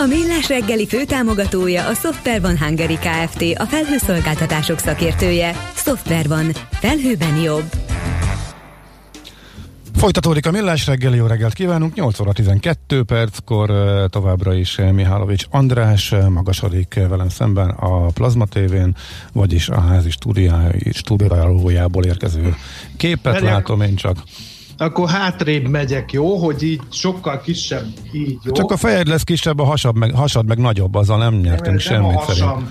A Millás reggeli főtámogatója a Software van Hungary Kft. A felhőszolgáltatások szakértője. Software van. Felhőben jobb. Folytatódik a Millás reggeli, jó reggelt kívánunk, 8 óra 12 perckor továbbra is Mihálovics András magasodik velem szemben a Plazma TV-n, vagyis a házi stúdiójából érkező képet Megyek. látom én csak. Akkor hátrébb megyek, jó? Hogy így sokkal kisebb, így, jó? Csak a fejed lesz kisebb, a hasad meg, hasad meg nagyobb, azzal nem nyertünk nem, semmit nem szerint.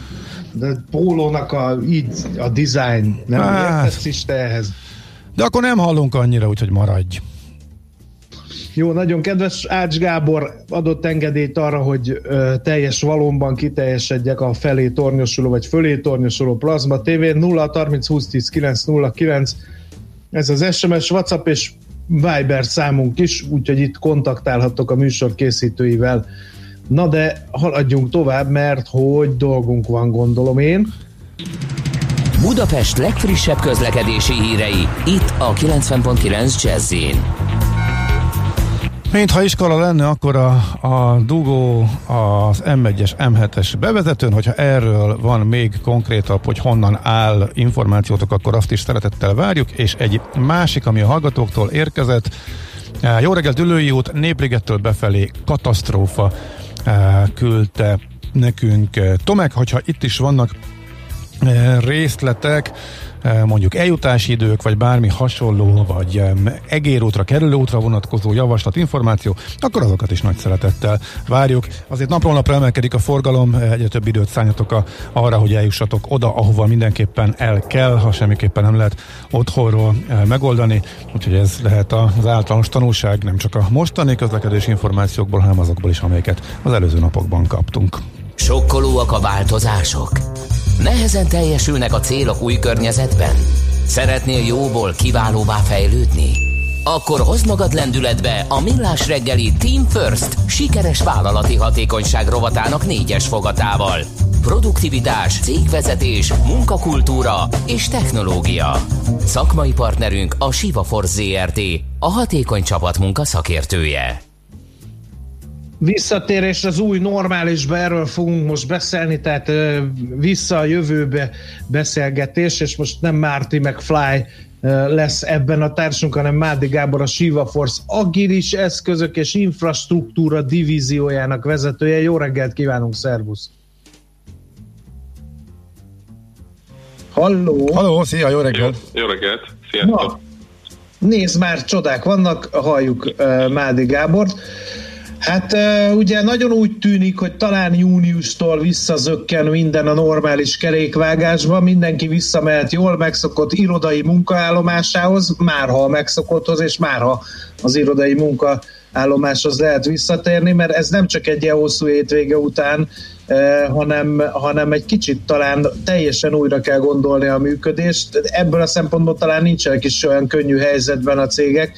De pólónak a, így a design, nem hát, értesz is te ehhez? De akkor nem hallunk annyira, úgyhogy maradj. Jó, nagyon kedves Ács Gábor adott engedélyt arra, hogy ö, teljes valomban kiteljesedjek a felé tornyosuló, vagy fölé tornyosuló Plazma TV 0 30 20 10 9 0 9 ez az SMS, WhatsApp és Viber számunk is, úgyhogy itt kontaktálhattok a műsor készítőivel. Na de haladjunk tovább, mert hogy dolgunk van, gondolom én. Budapest legfrissebb közlekedési hírei, itt a 90.9 jazz Mintha iskola lenne, akkor a, a dugó az M1-es, M7-es bevezetőn, hogyha erről van még konkrétabb, hogy honnan áll információtok, akkor azt is szeretettel várjuk, és egy másik, ami a hallgatóktól érkezett, jó reggelt, Ülői út, Népligettől befelé katasztrófa küldte nekünk Tomek, hogyha itt is vannak részletek, mondjuk eljutási idők, vagy bármi hasonló, vagy egérútra, kerülőútra vonatkozó javaslat, információ, akkor azokat is nagy szeretettel várjuk. Azért napról napra emelkedik a forgalom, egyre több időt szálljatok a, arra, hogy eljussatok oda, ahova mindenképpen el kell, ha semmiképpen nem lehet otthonról megoldani. Úgyhogy ez lehet az általános tanulság, nem csak a mostani közlekedési információkból, hanem azokból is, amelyeket az előző napokban kaptunk. Sokkolóak a változások? Nehezen teljesülnek a célok új környezetben? Szeretnél jóból kiválóvá fejlődni? Akkor hozd magad lendületbe a Millás reggeli Team First sikeres vállalati hatékonyság rovatának négyes fogatával. Produktivitás, cégvezetés, munkakultúra és technológia. Szakmai partnerünk a Siva Force ZRT, a hatékony csapatmunka szakértője. Visszatérés az új normálisba, erről fogunk most beszélni, tehát vissza a jövőbe beszélgetés, és most nem Márti meg Fly lesz ebben a társunk, hanem Mádi Gábor, a Shiva Force agilis eszközök és infrastruktúra divíziójának vezetője. Jó reggelt kívánunk, szervusz! Halló! Halló, szia, jó reggelt! Jó, jó reggelt, sziasztok! Nézd már, csodák vannak, halljuk uh, Mádi Gábort. Hát ugye nagyon úgy tűnik, hogy talán júniustól visszazökken minden a normális kerékvágásba, mindenki visszamehet jól megszokott irodai munkaállomásához, márha a megszokotthoz, és márha az irodai munkaállomáshoz lehet visszatérni, mert ez nem csak egy ilyen hosszú hétvége után, hanem, hanem egy kicsit talán teljesen újra kell gondolni a működést. Ebből a szempontból talán nincsenek is olyan könnyű helyzetben a cégek,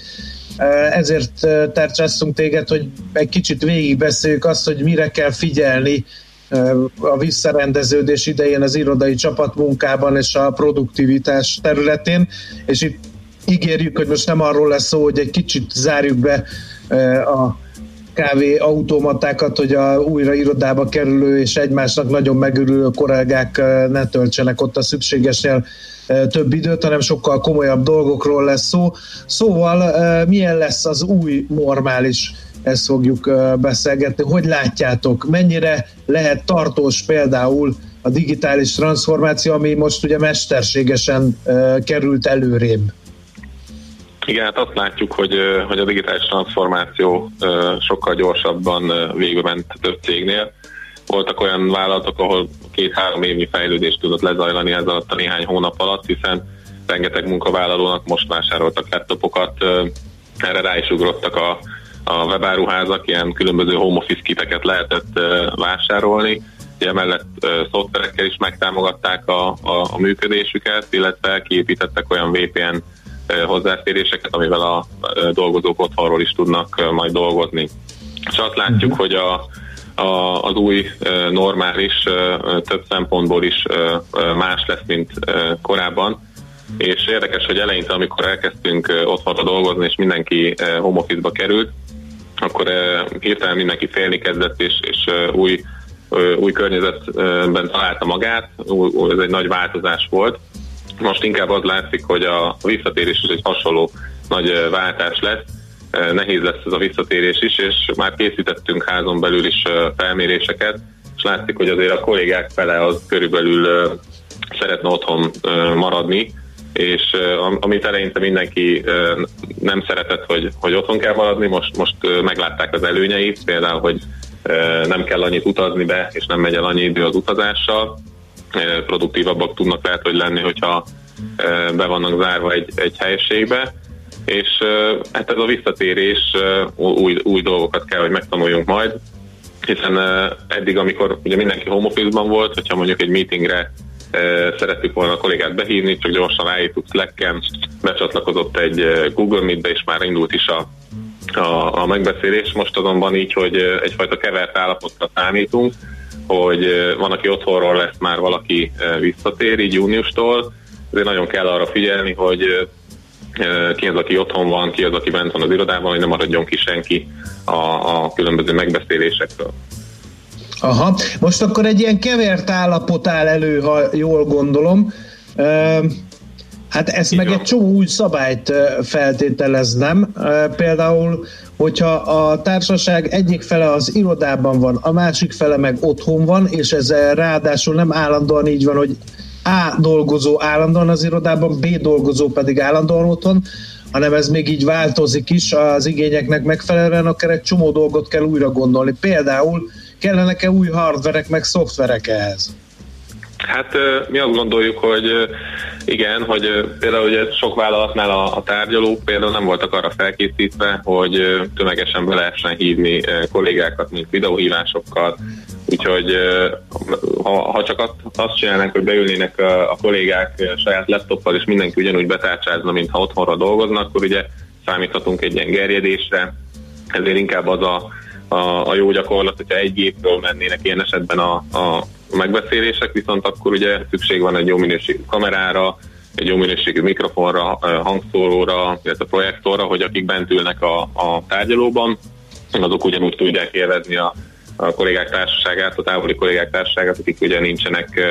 ezért tercsesztünk téged, hogy egy kicsit végigbeszéljük azt, hogy mire kell figyelni a visszarendeződés idején az irodai csapatmunkában és a produktivitás területén, és itt ígérjük, hogy most nem arról lesz szó, hogy egy kicsit zárjuk be a kávé automatákat, hogy a újra irodába kerülő és egymásnak nagyon megörülő kollégák ne töltsenek ott a szükségesnél több időt, hanem sokkal komolyabb dolgokról lesz szó. Szóval milyen lesz az új normális ezt fogjuk beszélgetni. Hogy látjátok, mennyire lehet tartós például a digitális transformáció, ami most ugye mesterségesen került előrébb? Igen, hát azt látjuk, hogy, hogy a digitális transformáció sokkal gyorsabban végbe ment több cégnél. Voltak olyan vállalatok, ahol két-három évnyi fejlődést tudott lezajlani ez alatt a néhány hónap alatt, hiszen rengeteg munkavállalónak most vásároltak laptopokat, erre rá is ugrottak a, a webáruházak, ilyen különböző home office kiteket lehetett vásárolni, emellett szoftverekkel is megtámogatták a, a, a működésüket, illetve kiépítettek olyan VPN hozzáféréseket, amivel a dolgozók otthonról is tudnak majd dolgozni. És azt látjuk, hogy a, a, az új normális több szempontból is más lesz, mint korábban. És érdekes, hogy eleinte, amikor elkezdtünk otthonra dolgozni, és mindenki home került, akkor hirtelen mindenki félni kezdett, és, és új, új környezetben találta magát, ez egy nagy változás volt. Most inkább az látszik, hogy a visszatérés is egy hasonló nagy váltás lesz, nehéz lesz ez a visszatérés is, és már készítettünk házon belül is felméréseket, és látszik, hogy azért a kollégák fele az körülbelül szeretne otthon maradni, és amit eleinte mindenki nem szeretett, hogy, hogy otthon kell maradni, most, most meglátták az előnyeit, például, hogy nem kell annyit utazni be, és nem megy el annyi idő az utazással, produktívabbak tudnak lehet, hogy lenni, hogyha be vannak zárva egy, egy helyiségbe, és hát ez a visszatérés új, új dolgokat kell, hogy megtanuljunk majd, hiszen eddig, amikor ugye mindenki home office-ban volt, hogyha mondjuk egy meetingre szerettük volna a kollégát behívni, csak gyorsan ráírtuk Slack-en, becsatlakozott egy Google Meet-be, és már indult is a, a, a megbeszélés. Most azonban így, hogy egyfajta kevert állapotra számítunk, hogy van, aki otthonról lesz, már valaki visszatér, így júniustól, ezért nagyon kell arra figyelni, hogy ki az, aki otthon van, ki az, aki bent van az irodában, hogy nem maradjon ki senki a, a különböző megbeszélésekről. Aha, most akkor egy ilyen kevert állapot áll elő, ha jól gondolom. Hát ez meg egy csomó új szabályt feltételeznem. Például, hogyha a társaság egyik fele az irodában van, a másik fele meg otthon van, és ez ráadásul nem állandóan így van, hogy A dolgozó állandóan az irodában, B dolgozó pedig állandóan otthon, hanem ez még így változik is az igényeknek megfelelően, akkor egy csomó dolgot kell újra gondolni. Például kellenek-e új hardverek, meg szoftverek ehhez? Hát mi azt gondoljuk, hogy igen, hogy például ugye sok vállalatnál a, a tárgyalók például nem voltak arra felkészítve, hogy tömegesen be lehessen hívni kollégákat, mint videóhívásokkal, úgyhogy ha, ha csak azt, azt csinálnánk, hogy beülnének a, a kollégák saját laptoppal, és mindenki ugyanúgy betárcsázna, mintha otthonra dolgoznak, akkor ugye számíthatunk egy ilyen gerjedésre, ezért inkább az a a, a jó gyakorlat, hogyha egy gépről mennének ilyen esetben a, a megbeszélések, viszont akkor ugye szükség van egy jó minőségű kamerára, egy jó minőségű mikrofonra, hangszóróra, illetve projektorra, hogy akik bent ülnek a, a tárgyalóban, azok ugyanúgy tudják élvezni a, a kollégák társaságát, a távoli kollégák társaságát, akik ugye nincsenek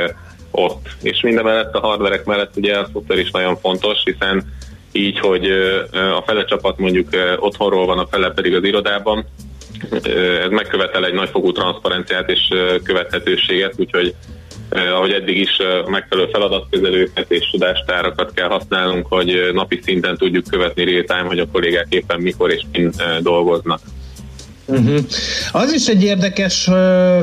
ott. És minden mellett a hardverek mellett ugye a szoftver is nagyon fontos, hiszen így, hogy a fele csapat mondjuk otthonról van, a fele pedig az irodában, ez megkövetel egy nagyfokú transzparenciát és követhetőséget, úgyhogy ahogy eddig is megfelelő feladatkezelőket és tudástárakat kell használnunk, hogy napi szinten tudjuk követni real hogy a kollégák éppen mikor és min dolgoznak. Uh-huh. Az is egy érdekes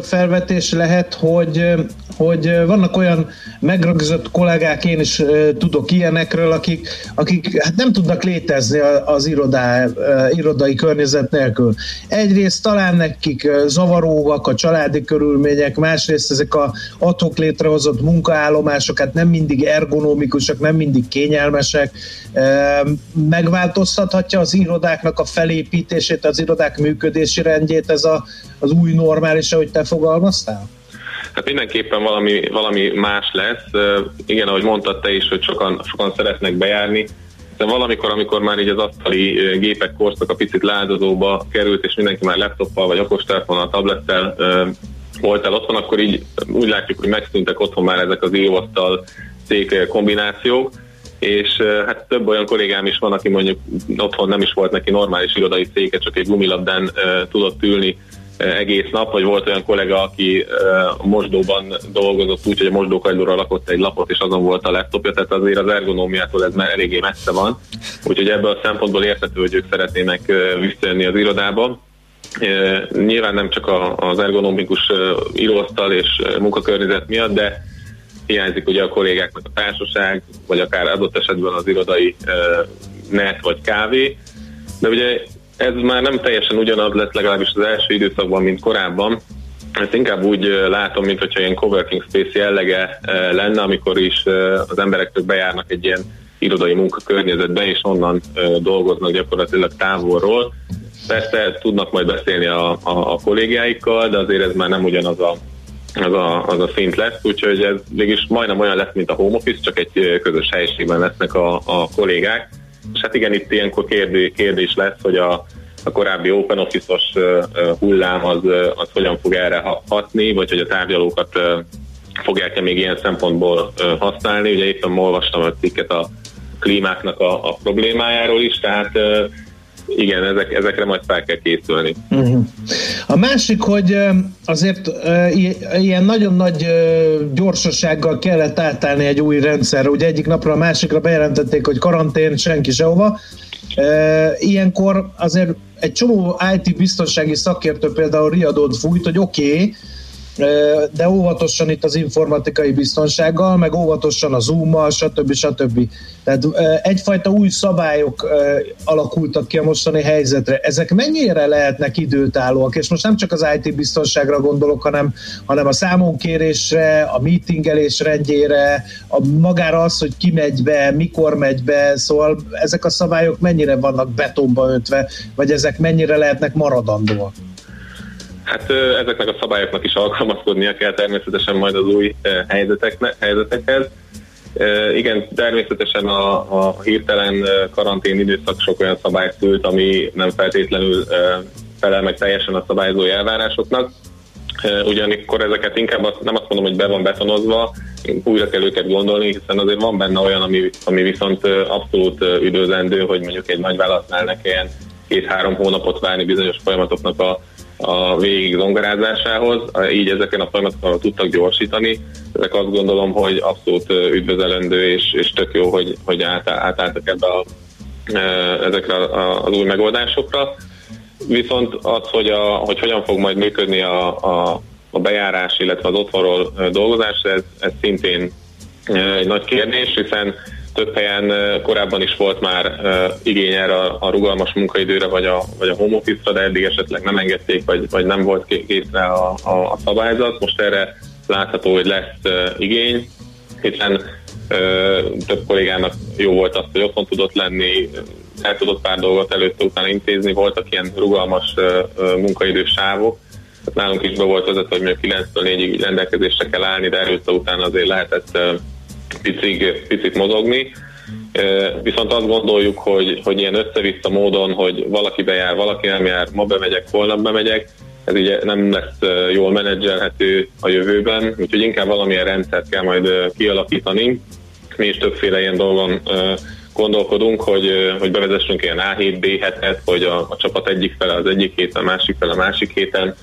felvetés lehet, hogy hogy vannak olyan megrögzött kollégák, én is tudok ilyenekről, akik, akik hát nem tudnak létezni az irodá, irodai környezet nélkül. Egyrészt talán nekik zavaróak a családi körülmények, másrészt ezek a atok létrehozott munkaállomások, hát nem mindig ergonomikusak, nem mindig kényelmesek. Megváltoztathatja az irodáknak a felépítését, az irodák működési rendjét ez a, az új normális, ahogy te fogalmaztál? Hát mindenképpen valami, valami más lesz. Igen, ahogy mondtad te is, hogy sokan, sokan szeretnek bejárni, de valamikor, amikor már így az asztali gépek korszak a picit ládozóba került, és mindenki már laptoppal, vagy okostelefonnal, tablettel volt el otthon, akkor így úgy látjuk, hogy megszűntek otthon már ezek az íróasztal szék kombinációk, és hát több olyan kollégám is van, aki mondjuk otthon nem is volt neki normális irodai széke, csak egy gumilabdán uh, tudott ülni egész nap, vagy volt olyan kollega, aki mosdóban dolgozott úgy, hogy a mosdókagylóra lakott egy lapot, és azon volt a laptopja, tehát azért az ergonómiától ez már eléggé messze van. Úgyhogy ebből a szempontból érthető, hogy ők szeretnének visszajönni az irodába. Nyilván nem csak az ergonomikus íróasztal és munkakörnyezet miatt, de hiányzik ugye a kollégáknak a társaság, vagy akár adott esetben az irodai net vagy kávé. De ugye ez már nem teljesen ugyanaz lesz legalábbis az első időszakban, mint korábban, ezt inkább úgy látom, mint hogyha ilyen coworking space jellege lenne, amikor is az emberek bejárnak egy ilyen irodai munkakörnyezetbe, és onnan dolgoznak gyakorlatilag távolról. Persze tudnak majd beszélni a, a, a kollégiáikkal, de azért ez már nem ugyanaz a, az a, az a szint lesz, úgyhogy ez mégis majdnem olyan lesz, mint a home office, csak egy közös helyiségben lesznek a, a kollégák. És hát igen, itt ilyenkor kérdés lesz, hogy a, a korábbi open office-os hullám az, az hogyan fog erre hatni, vagy hogy a tárgyalókat fogják-e még ilyen szempontból használni. Ugye éppen olvastam a cikket a klímáknak a, a problémájáról is, tehát igen, ezek, ezekre majd fel kell készülni. Uh-huh. A másik, hogy azért ilyen nagyon nagy gyorsasággal kellett átállni egy új rendszerre. Ugye egyik napra a másikra bejelentették, hogy karantén, senki sehova. Ilyenkor azért egy csomó IT biztonsági szakértő például riadót fújt, hogy oké, okay, de óvatosan itt az informatikai biztonsággal, meg óvatosan a Zoom-mal, stb. stb. Tehát egyfajta új szabályok alakultak ki a mostani helyzetre. Ezek mennyire lehetnek időtállóak? És most nem csak az IT biztonságra gondolok, hanem, hanem a számonkérésre, a meetingelés rendjére, a magára az, hogy ki megy be, mikor megy be, szóval ezek a szabályok mennyire vannak betonba öntve, vagy ezek mennyire lehetnek maradandóak? Hát ezeknek a szabályoknak is alkalmazkodnia kell természetesen majd az új helyzetekhez. Igen, természetesen a, a hirtelen karantén időszak sok olyan szabályt szült, ami nem feltétlenül felel meg teljesen a szabályozó elvárásoknak. Ugyanakkor ezeket inkább azt, nem azt mondom, hogy be van betonozva, újra kell őket gondolni, hiszen azért van benne olyan, ami, ami viszont abszolút üdvözlendő, hogy mondjuk egy nagyvállalatnál ne kelljen két-három hónapot várni bizonyos folyamatoknak a a végig zongorázásához, így ezeken a folyamatokon tudtak gyorsítani. Ezek azt gondolom, hogy abszolút üdvözelendő és, és tök jó, hogy, hogy át, átálltak ebbe a, ezekre az új megoldásokra. Viszont az, hogy, a, hogy hogyan fog majd működni a, a, a bejárás, illetve az otthonról dolgozás, ez, ez szintén egy nagy kérdés, hiszen több helyen korábban is volt már igény erre a rugalmas munkaidőre, vagy a, vagy a home office-ra, de eddig esetleg nem engedték, vagy, vagy nem volt készre a, a, a szabályzat. Most erre látható, hogy lesz igény, hiszen több kollégának jó volt azt, hogy otthon tudott lenni, el tudott pár dolgot előtte utána intézni, voltak ilyen rugalmas munkaidős sávok, nálunk is be volt vezetve, hogy még 9-től 4-ig rendelkezésre kell állni, de előtte utána azért lehetett picit, picit mozogni. Viszont azt gondoljuk, hogy, hogy ilyen össze-vissza módon, hogy valaki bejár, valaki nem jár, ma bemegyek, holnap bemegyek, ez ugye nem lesz jól menedzselhető a jövőben, úgyhogy inkább valamilyen rendszert kell majd kialakítani. Mi is többféle ilyen dolgon gondolkodunk, hogy, hogy bevezessünk ilyen A7, B7-et, hogy a, a csapat egyik fele az egyik héten, a másik fele a másik héten,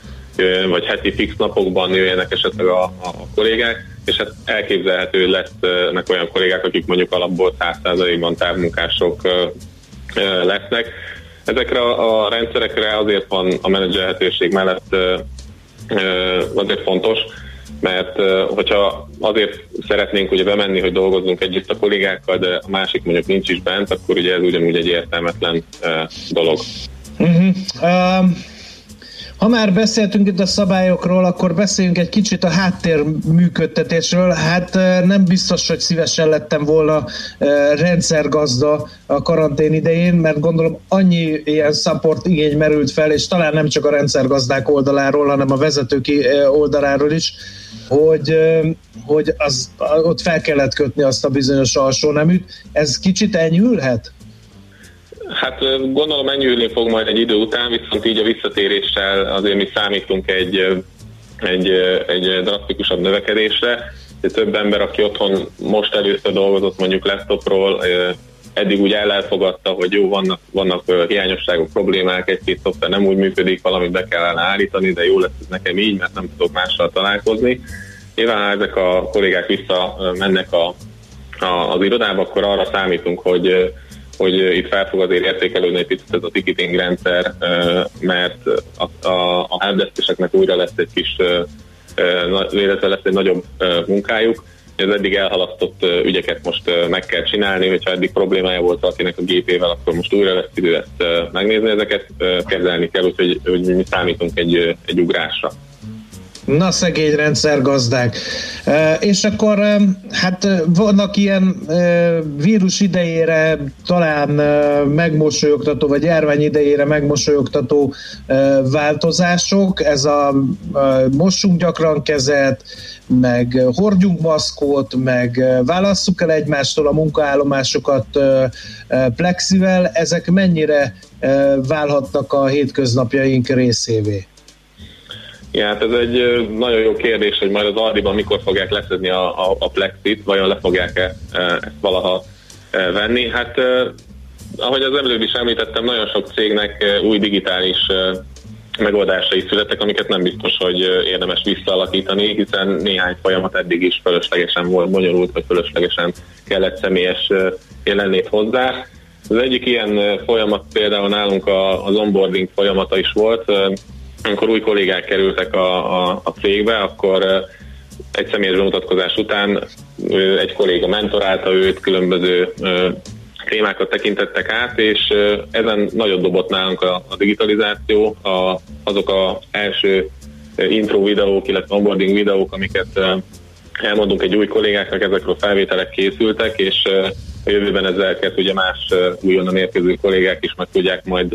vagy heti fix napokban jöjjenek esetleg a, a kollégák és hát elképzelhető lesznek olyan kollégák, akik mondjuk alapból 100%-ban távmunkások lesznek. Ezekre a rendszerekre azért van a menedzselhetőség mellett azért fontos, mert hogyha azért szeretnénk ugye bemenni, hogy dolgozzunk együtt a kollégákkal, de a másik mondjuk nincs is bent, akkor ugye ez ugyanúgy egy értelmetlen dolog. Uh-huh. Um ha már beszéltünk itt a szabályokról, akkor beszéljünk egy kicsit a háttér működtetésről. Hát nem biztos, hogy szívesen lettem volna rendszergazda a karantén idején, mert gondolom annyi ilyen support igény merült fel, és talán nem csak a rendszergazdák oldaláról, hanem a vezetők oldaláról is, hogy, hogy az, ott fel kellett kötni azt a bizonyos alsó neműt. Ez kicsit enyhülhet? Hát gondolom enyhülni fog majd egy idő után, viszont így a visszatéréssel azért mi számítunk egy, egy, egy drasztikusabb növekedésre. Több ember, aki otthon most először dolgozott mondjuk laptopról, eddig úgy elfogadta, hogy jó, vannak, vannak hiányosságok, problémák, egy-két szoftver nem úgy működik, valamit be kellene állítani, de jó lesz ez nekem így, mert nem tudok mással találkozni. Nyilván, ezek a kollégák vissza mennek a, a, az irodába, akkor arra számítunk, hogy hogy itt fel fog azért értékelődni egy picit ez a ticketing rendszer, mert a, a, a helpdesk újra lesz egy kis, illetve lesz egy nagyobb munkájuk, az eddig elhalasztott ügyeket most meg kell csinálni, hogyha eddig problémája volt valakinek a gépével, akkor most újra lesz idő ezt megnézni, ezeket kezelni kell, úgyhogy hogy mi számítunk egy, egy ugrásra. Na, szegény rendszergazdák. E, és akkor hát vannak ilyen e, vírus idejére talán megmosolyogtató, vagy járvány idejére megmosolyogtató változások. Ez a mossunk gyakran kezet, meg hordjunk maszkot, meg válasszuk el egymástól a munkaállomásokat plexivel. Ezek mennyire válhatnak a hétköznapjaink részévé? Ja, hát ez egy nagyon jó kérdés, hogy majd az Aldiban mikor fogják leszedni a, a, a plexit, vajon le fogják-e ezt valaha venni. Hát ahogy az előbb is említettem, nagyon sok cégnek új digitális megoldásai születtek, amiket nem biztos, hogy érdemes visszaalakítani, hiszen néhány folyamat eddig is fölöslegesen volt bonyolult, vagy fölöslegesen kellett személyes jelenlét hozzá. Az egyik ilyen folyamat például nálunk az onboarding folyamata is volt, amikor új kollégák kerültek a, a, a cégbe, akkor egy személyes bemutatkozás után egy kolléga mentorálta őt, különböző témákat tekintettek át, és ezen nagyot dobott nálunk a, a digitalizáció, a, azok a első intro videók, illetve onboarding videók, amiket elmondunk egy új kollégáknak, ezekről felvételek készültek, és a jövőben ezeket ugye más újonnan érkező kollégák is meg tudják majd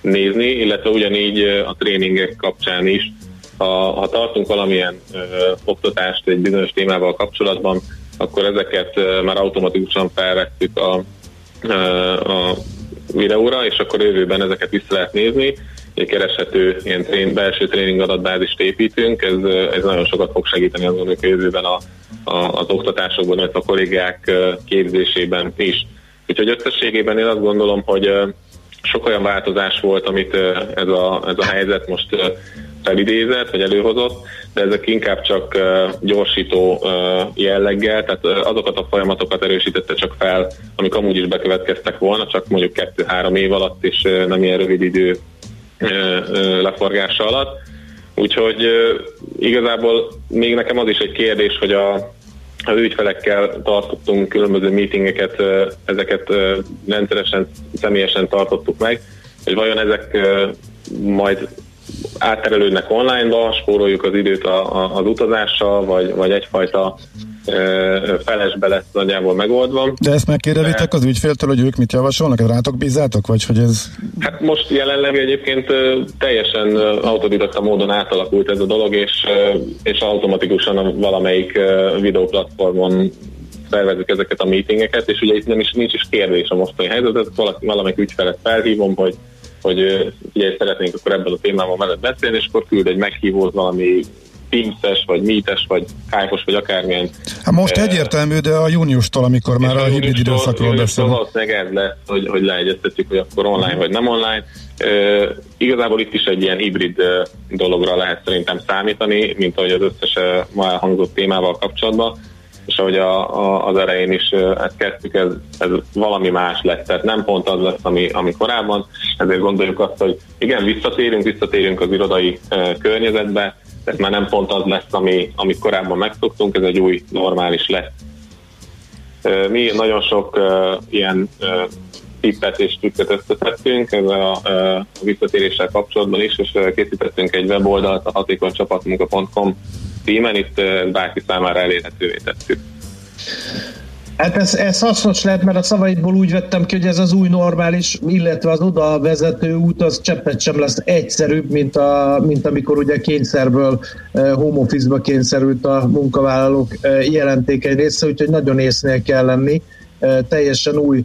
nézni, illetve ugyanígy a tréningek kapcsán is, ha, ha tartunk valamilyen ö, oktatást egy bizonyos témával kapcsolatban, akkor ezeket ö, már automatikusan felvettük a, ö, a videóra, és akkor jövőben ezeket vissza lehet nézni. Egy kereshető ilyen trén, belső tréning adatbázist építünk, ez, ez nagyon sokat fog segíteni azon, hogy a jövőben a, a, az oktatásokban, illetve a kollégák képzésében is. Úgyhogy összességében én azt gondolom, hogy sok olyan változás volt, amit ez a, ez a helyzet most felidézett, vagy előhozott, de ezek inkább csak gyorsító jelleggel, tehát azokat a folyamatokat erősítette csak fel, amik amúgy is bekövetkeztek volna, csak mondjuk kettő-három év alatt, és nem ilyen rövid idő leforgása alatt. Úgyhogy igazából még nekem az is egy kérdés, hogy a, ügyfelekkel tartottunk különböző meetingeket, ezeket rendszeresen, személyesen tartottuk meg, hogy vajon ezek majd átterelődnek online-ba, spóroljuk az időt az utazással, vagy, vagy egyfajta felesbe lesz nagyjából megoldva. De ezt megkérdelitek az ügyféltől, hogy ők mit javasolnak? Rátok bízátok, vagy hogy ez... Hát most jelenleg egyébként teljesen autodidakta módon átalakult ez a dolog, és, és automatikusan valamelyik videóplatformon szervezzük ezeket a meetingeket, és ugye itt nem is nincs is kérdés a mostani helyzetet, valaki, valamelyik ügyfelet felhívom, hogy hogy ugye szeretnénk akkor ebben a témában veled beszélni, és akkor küld egy meghívót valami Teams-es, vagy Meet-es, vagy skype vagy akármilyen. Hát most uh, egyértelmű, de a júniustól, amikor már a, a hibrid időszakról beszélünk. Valószínűleg ez lesz, hogy, hogy leegyeztetjük, hogy akkor online vagy nem online. Uh, igazából itt is egy ilyen hibrid uh, dologra lehet szerintem számítani, mint ahogy az összes ma elhangzott témával kapcsolatban és ahogy a, a, az elején is ezt kezdtük, ez, ez valami más lett, tehát nem pont az lesz, ami, ami korábban, ezért gondoljuk azt, hogy igen, visszatérünk, visszatérünk az irodai uh, környezetbe, ez már nem pont az lesz, ami, amit korábban megszoktunk, ez egy új normális lesz. Mi nagyon sok uh, ilyen uh, tippet és trükköt összetettünk ez a, a visszatéréssel kapcsolatban is, és készítettünk egy weboldalt a hatékonycsapatmunka.com címen, itt bárki számára elérhetővé tettük. Hát ez, ez hasznos lehet, mert a szavaidból úgy vettem ki, hogy ez az új normális, illetve az oda vezető út az cseppet sem lesz egyszerűbb, mint, a, mint amikor ugye kényszerből home office-ba kényszerült a munkavállalók jelentékeny része, úgyhogy nagyon észnél kell lenni. Teljesen új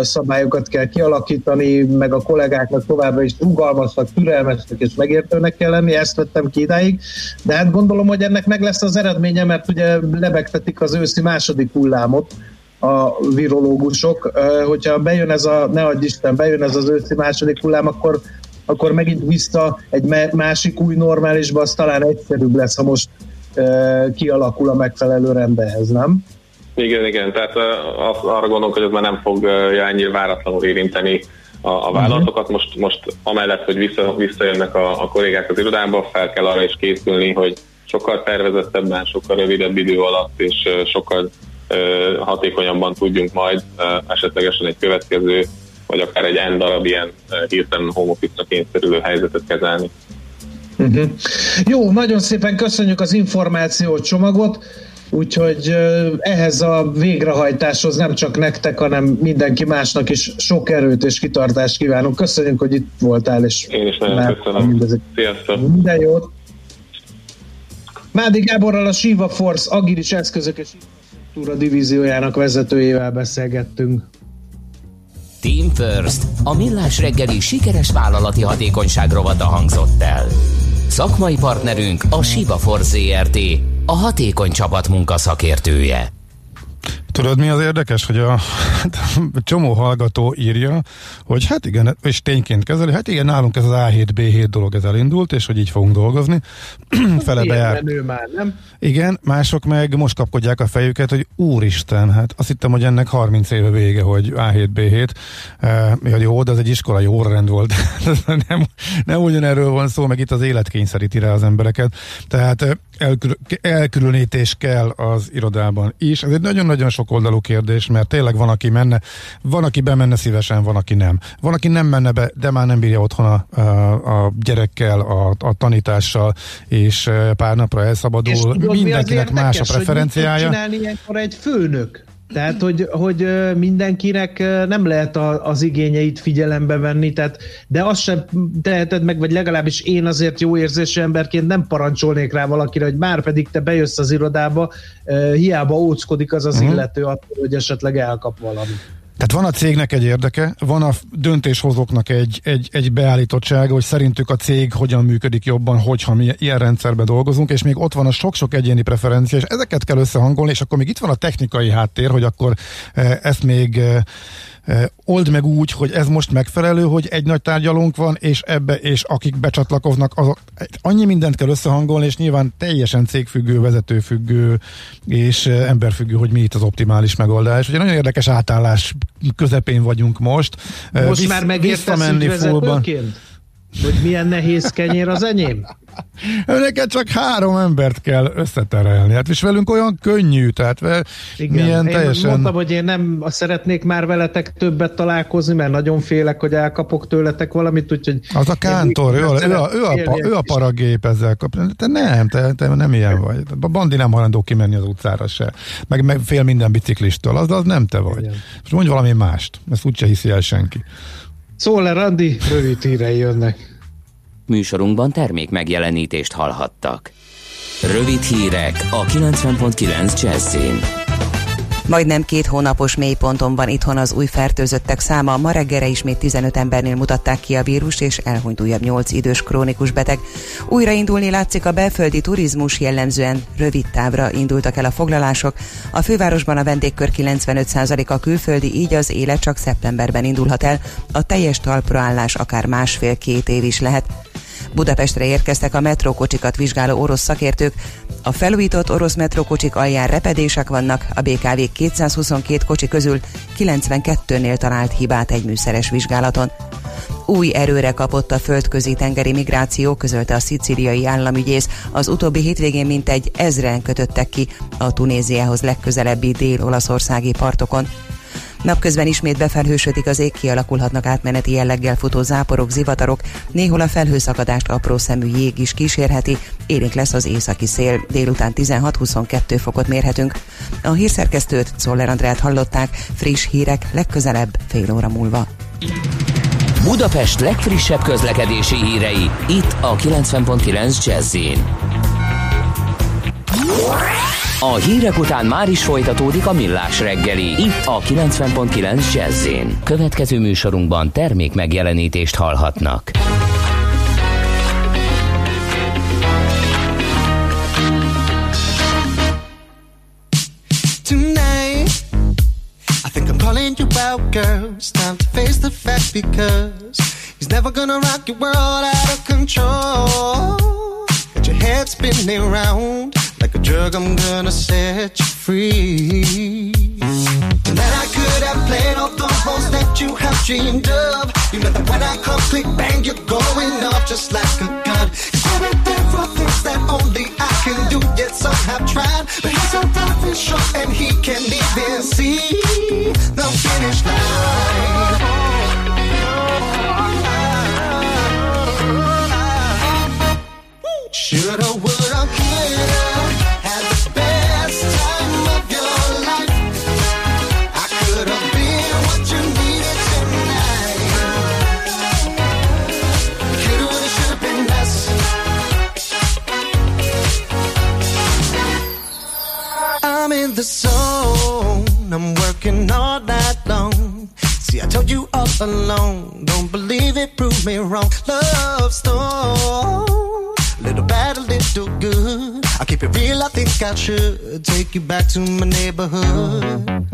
szabályokat kell kialakítani, meg a kollégáknak továbbra is rugalmasnak, türelmesnek és megértőnek kell lenni, ezt vettem ki idáig, de hát gondolom, hogy ennek meg lesz az eredménye, mert ugye lebegtetik az őszi második hullámot, a virológusok, hogyha bejön ez a, ne adj Isten, bejön ez az őszi második hullám, akkor, akkor megint vissza egy másik új normálisba, az talán egyszerűbb lesz, ha most kialakul a megfelelő rendehez, nem? Igen, igen, tehát arra gondolok, hogy ez már nem fog ennyire váratlanul érinteni a, a vállalatokat. Most, most amellett, hogy vissza, visszajönnek a, a kollégák az irodába, fel kell arra is készülni, hogy sokkal tervezettebben, sokkal rövidebb idő alatt és sokkal hatékonyabban tudjunk majd esetlegesen egy következő, vagy akár egy N darab ilyen hirtelen home kényszerülő helyzetet kezelni. Uh-huh. Jó, nagyon szépen köszönjük az információ csomagot. Úgyhogy ehhez a végrehajtáshoz nem csak nektek, hanem mindenki másnak is sok erőt és kitartást kívánunk. Köszönjük, hogy itt voltál. És Én is nagyon köszönöm. Mindezek. Sziasztok! Minden jót! Mádi Gáborral a Shiva Force agilis eszközök és infrastruktúra divíziójának vezetőjével beszélgettünk. Team First, a millás reggeli sikeres vállalati hatékonyság rovata hangzott el. Szakmai partnerünk a Shiva Force ZRT, a hatékony csapatmunka szakértője. Tudod, mi az érdekes, hogy a, a csomó hallgató írja, hogy hát igen, és tényként kezeli, hát igen, nálunk ez az A7-B7 dolog ez elindult, és hogy így fogunk dolgozni. Fele bejár. már, nem? Igen, mások meg most kapkodják a fejüket, hogy úristen, hát azt hittem, hogy ennek 30 éve vége, hogy A7-B7, e, hogy jó, de ez egy iskola jó rend volt. nem, nem ugyanerről van szó, meg itt az élet kényszeríti rá az embereket. Tehát elkül- elkülönítés kell az irodában is. Ez egy nagyon-nagyon sok oldalú kérdés, mert tényleg van, aki menne, van, aki bemenne szívesen, van, aki nem. Van, aki nem menne be, de már nem bírja otthon a, a, a gyerekkel, a, a tanítással, és pár napra elszabadul. És tudod, Mindenkinek más a preferenciája. Hogy csinálni ilyenkor egy főnök? Tehát, hogy, hogy mindenkinek nem lehet a, az igényeit figyelembe venni, tehát, de azt sem teheted meg, vagy legalábbis én azért jó érzésű emberként nem parancsolnék rá valakire, hogy már pedig te bejössz az irodába, hiába óckodik az az uh-huh. illető attól, hogy esetleg elkap valamit. Tehát van a cégnek egy érdeke, van a döntéshozóknak egy, egy, egy beállítottsága, hogy szerintük a cég hogyan működik jobban, hogyha mi ilyen rendszerben dolgozunk, és még ott van a sok-sok egyéni preferencia, és ezeket kell összehangolni, és akkor még itt van a technikai háttér, hogy akkor e, ezt még e, old meg úgy, hogy ez most megfelelő, hogy egy nagy tárgyalónk van, és ebbe, és akik becsatlakoznak, azok annyi mindent kell összehangolni, és nyilván teljesen cégfüggő, vezetőfüggő és emberfüggő, hogy mi itt az optimális megoldás. Ugye nagyon érdekes átállás közepén vagyunk most. Most Visz, már megértesz ügyvezetőként? Hogy milyen nehéz kenyér az enyém? Neked csak három embert kell összeterelni. Hát és velünk olyan könnyű, tehát Igen, milyen én teljesen... mondtam, hogy én nem szeretnék már veletek többet találkozni, mert nagyon félek, hogy elkapok tőletek valamit, úgyhogy... Az a kántor, ő, ő, a, ő, a, ő a paragép ezzel kapcsolatban. Te nem, te, te nem ilyen vagy. A bandi nem hajlandó kimenni az utcára se. Meg, meg fél minden biciklistől. Az, az nem te vagy. Igen. Most mondj valami mást. Ezt úgyse hiszi el senki. Szóval Randi, rövid hírei jönnek. Műsorunkban termék megjelenítést hallhattak. Rövid hírek a 90.9 Jazzin. Majdnem két hónapos mélyponton van itthon az új fertőzöttek száma. Ma reggelre ismét 15 embernél mutatták ki a vírus, és elhunyt újabb 8 idős krónikus beteg. Újraindulni látszik a belföldi turizmus, jellemzően rövid távra indultak el a foglalások. A fővárosban a vendégkör 95%-a külföldi, így az élet csak szeptemberben indulhat el. A teljes talpraállás akár másfél-két év is lehet. Budapestre érkeztek a metrókocsikat vizsgáló orosz szakértők. A felújított orosz metrókocsik alján repedések vannak, a BKV 222 kocsi közül 92-nél talált hibát egy műszeres vizsgálaton. Új erőre kapott a földközi tengeri migráció, közölte a szicíliai államügyész. Az utóbbi hétvégén mintegy ezren kötöttek ki a Tunéziához legközelebbi dél-olaszországi partokon. Napközben ismét befelhősödik az ég, kialakulhatnak átmeneti jelleggel futó záporok, zivatarok, néhol a felhőszakadást apró szemű jég is kísérheti, élénk lesz az északi szél, délután 16-22 fokot mérhetünk. A hírszerkesztőt, Szoller Andrát hallották, friss hírek legközelebb fél óra múlva. Budapest legfrissebb közlekedési hírei, itt a 90.9 jazz a hírek után már is folytatódik a millás reggeli. Itt a 90.9 jazz Következő műsorunkban termék megjelenítést hallhatnak. Tonight, I think I'm calling you out, girl. Time to face the fact because he's never gonna rock your world out of control. Get your head spinning around. Like a drug, I'm gonna set you free. Then I could have played all the roles that you have dreamed of. You know that when I come click bang, you're going off just like a gun. I should take you back to my neighborhood.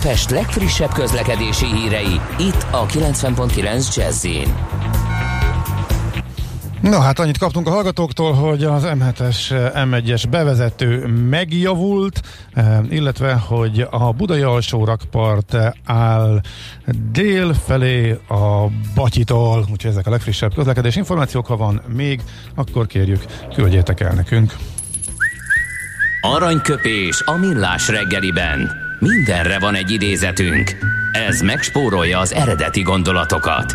Budapest legfrissebb közlekedési hírei, itt a 90.9 jazz Na hát annyit kaptunk a hallgatóktól, hogy az M7-es M1-es bevezető megjavult, eh, illetve hogy a budai alsó rakpart áll dél felé a Batyitól, úgyhogy ezek a legfrissebb közlekedés információk, ha van még, akkor kérjük, küldjétek el nekünk. Aranyköpés a millás reggeliben. Mindenre van egy idézetünk. Ez megspórolja az eredeti gondolatokat.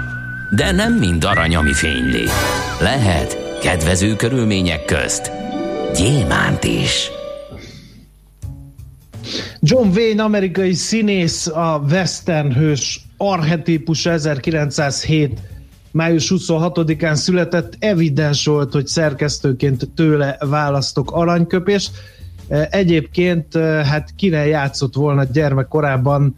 De nem mind arany, ami fényli. Lehet kedvező körülmények közt gyémánt is. John Wayne, amerikai színész, a western hős archetípus 1907 május 26-án született, evidens volt, hogy szerkesztőként tőle választok aranyköpést. Egyébként hát kire játszott volna gyermekkorában